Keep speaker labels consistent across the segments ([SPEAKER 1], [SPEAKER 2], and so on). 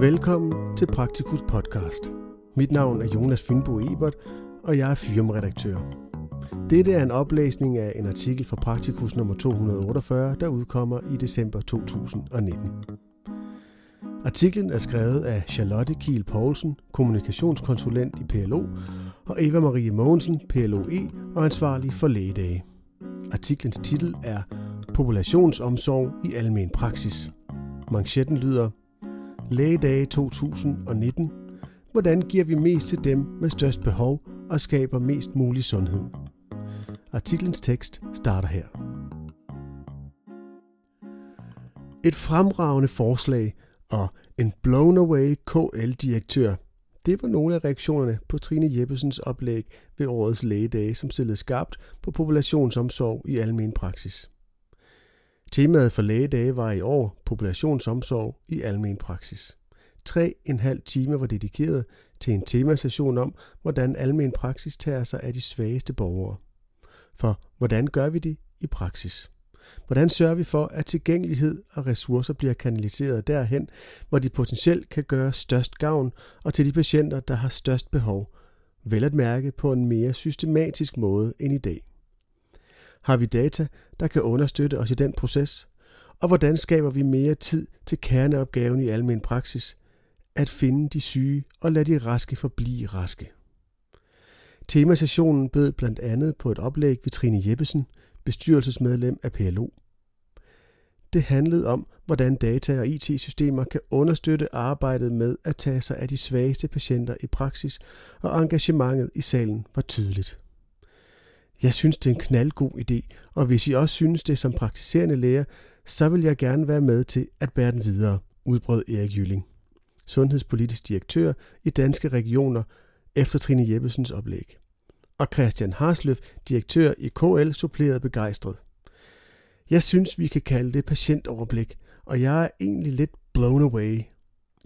[SPEAKER 1] Velkommen til Praktikus podcast. Mit navn er Jonas Fynbo Ebert, og jeg er firmaredaktør. Dette er en oplæsning af en artikel fra Praktikus nummer 248, der udkommer i december 2019. Artiklen er skrevet af Charlotte Kiel Poulsen, kommunikationskonsulent i PLO, og Eva Marie Mogensen, PLOE og ansvarlig for lægedage. Artiklens titel er Populationsomsorg i almen praksis. Manchetten lyder Lægedage 2019. Hvordan giver vi mest til dem med størst behov og skaber mest mulig sundhed? Artiklens tekst starter her. Et fremragende forslag og en blown away KL-direktør. Det var nogle af reaktionerne på Trine Jeppesens oplæg ved årets lægedage, som stillede skarpt på populationsomsorg i almen praksis. Temaet for lægedage var i år populationsomsorg i almen praksis. Tre en halv time var dedikeret til en temasession om, hvordan almen praksis tager sig af de svageste borgere. For hvordan gør vi det i praksis? Hvordan sørger vi for, at tilgængelighed og ressourcer bliver kanaliseret derhen, hvor de potentielt kan gøre størst gavn, og til de patienter, der har størst behov, vel at mærke på en mere systematisk måde end i dag? Har vi data, der kan understøtte os i den proces? Og hvordan skaber vi mere tid til kerneopgaven i almen praksis? At finde de syge og lade de raske forblive raske. Temasessionen bød blandt andet på et oplæg ved Trine Jeppesen, bestyrelsesmedlem af PLO. Det handlede om, hvordan data- og IT-systemer kan understøtte arbejdet med at tage sig af de svageste patienter i praksis, og engagementet i salen var tydeligt. Jeg synes, det er en knaldgod idé, og hvis I også synes det som praktiserende læger, så vil jeg gerne være med til at bære den videre, udbrød Erik Jylling, sundhedspolitisk direktør i Danske Regioner, efter Trine Jeppesens oplæg. Og Christian Harsløf, direktør i KL, supplerede begejstret. Jeg synes, vi kan kalde det patientoverblik, og jeg er egentlig lidt blown away.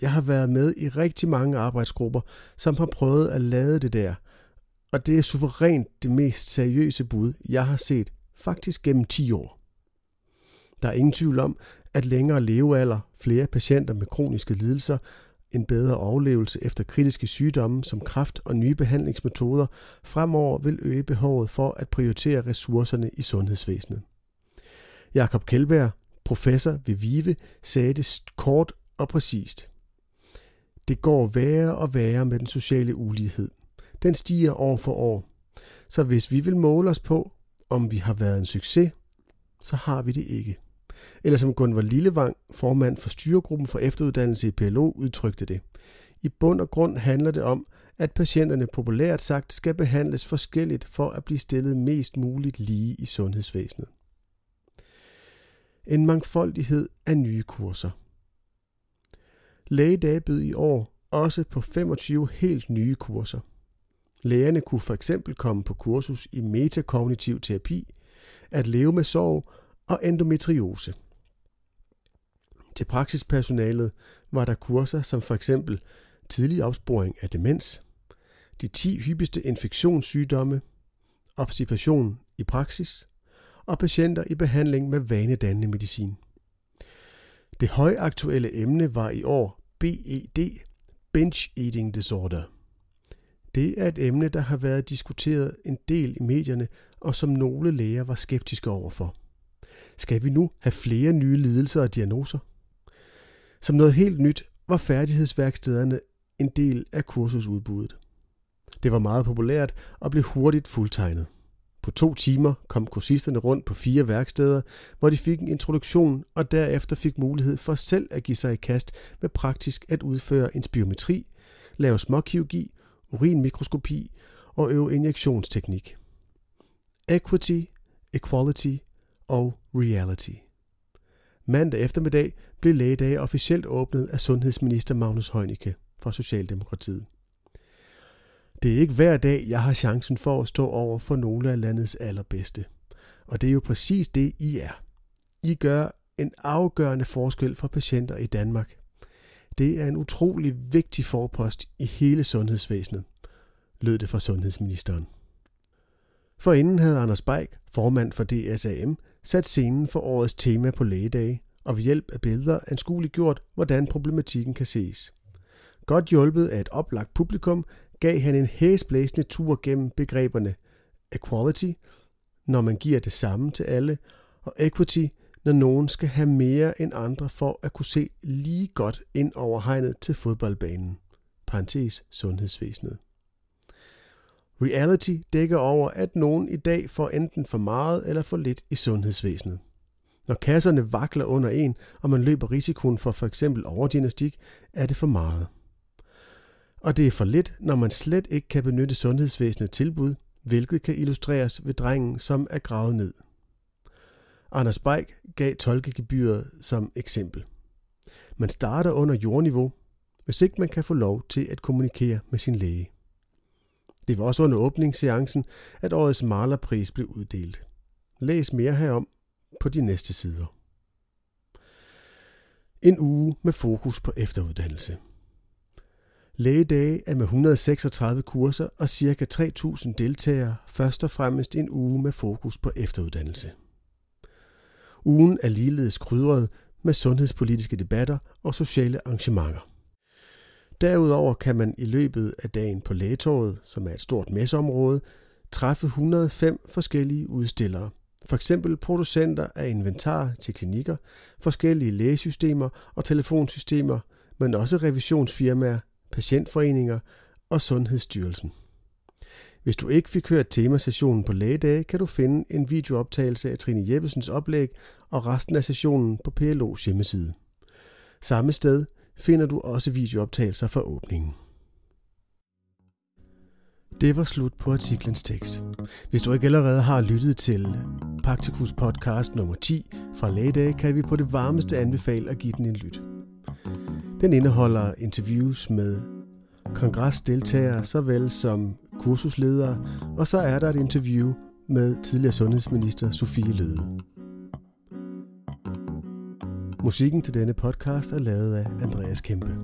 [SPEAKER 1] Jeg har været med i rigtig mange arbejdsgrupper, som har prøvet at lade det der – og det er suverænt det mest seriøse bud, jeg har set, faktisk gennem 10 år. Der er ingen tvivl om, at længere levealder, flere patienter med kroniske lidelser, en bedre overlevelse efter kritiske sygdomme som kræft og nye behandlingsmetoder fremover vil øge behovet for at prioritere ressourcerne i sundhedsvæsenet. Jakob Kjellberg, professor ved VIVE, sagde det kort og præcist. Det går værre og værre med den sociale ulighed den stiger år for år. Så hvis vi vil måle os på, om vi har været en succes, så har vi det ikke. Eller som Gunvar Lillevang, formand for styregruppen for efteruddannelse i PLO, udtrykte det. I bund og grund handler det om, at patienterne populært sagt skal behandles forskelligt for at blive stillet mest muligt lige i sundhedsvæsenet. En mangfoldighed af nye kurser. Lægedage bød i år også på 25 helt nye kurser. Lægerne kunne for eksempel komme på kursus i metakognitiv terapi, at leve med sorg og endometriose. Til praksispersonalet var der kurser som for eksempel tidlig opsporing af demens, de 10 hyppigste infektionssygdomme, obstipation i praksis og patienter i behandling med vanedannende medicin. Det højaktuelle emne var i år BED, Binge Eating Disorder. Det er et emne, der har været diskuteret en del i medierne, og som nogle læger var skeptiske overfor. Skal vi nu have flere nye lidelser og diagnoser? Som noget helt nyt var færdighedsværkstederne en del af kursusudbuddet. Det var meget populært og blev hurtigt fuldtegnet. På to timer kom kursisterne rundt på fire værksteder, hvor de fik en introduktion og derefter fik mulighed for selv at give sig i kast med praktisk at udføre en spiometri, lave småkirurgi urinmikroskopi og øve injektionsteknik. Equity, Equality og Reality. Mandag eftermiddag blev lægedage officielt åbnet af sundhedsminister Magnus Heunicke fra Socialdemokratiet. Det er ikke hver dag, jeg har chancen for at stå over for nogle af landets allerbedste. Og det er jo præcis det, I er. I gør en afgørende forskel for patienter i Danmark. Det er en utrolig vigtig forpost i hele sundhedsvæsenet, lød det fra sundhedsministeren. For inden havde Anders Beik, formand for DSAM, sat scenen for årets tema på lægedage, og ved hjælp af billeder anskueligt gjort, hvordan problematikken kan ses. Godt hjulpet af et oplagt publikum, gav han en hæsblæsende tur gennem begreberne equality, når man giver det samme til alle, og equity, når nogen skal have mere end andre for at kunne se lige godt ind over hegnet til fodboldbanen. Parentes sundhedsvæsenet. Reality dækker over, at nogen i dag får enten for meget eller for lidt i sundhedsvæsenet. Når kasserne vakler under en, og man løber risikoen for for eksempel overdynastik, er det for meget. Og det er for lidt, når man slet ikke kan benytte sundhedsvæsenet tilbud, hvilket kan illustreres ved drengen, som er gravet ned. Anders Beik gav tolkegebyret som eksempel. Man starter under jordniveau, hvis ikke man kan få lov til at kommunikere med sin læge. Det var også under åbningsseancen, at årets malerpris blev uddelt. Læs mere herom på de næste sider. En uge med fokus på efteruddannelse. Lægedage er med 136 kurser og ca. 3.000 deltagere først og fremmest en uge med fokus på efteruddannelse. Ugen er ligeledes krydret med sundhedspolitiske debatter og sociale arrangementer. Derudover kan man i løbet af dagen på Lægetorvet, som er et stort messeområde, træffe 105 forskellige udstillere. For eksempel producenter af inventar til klinikker, forskellige lægesystemer og telefonsystemer, men også revisionsfirmaer, patientforeninger og Sundhedsstyrelsen. Hvis du ikke fik hørt temasessionen på lægedage, kan du finde en videooptagelse af Trine Jeppesens oplæg og resten af sessionen på PLO's hjemmeside. Samme sted finder du også videooptagelser fra åbningen. Det var slut på artiklens tekst. Hvis du ikke allerede har lyttet til Praktikus podcast nummer 10 fra Lægedag, kan vi på det varmeste anbefale at give den en lyt. Den indeholder interviews med kongresdeltagere såvel som kursusledere, og så er der et interview med tidligere sundhedsminister Sofie Løde. Musikken til denne podcast er lavet af Andreas Kæmpe.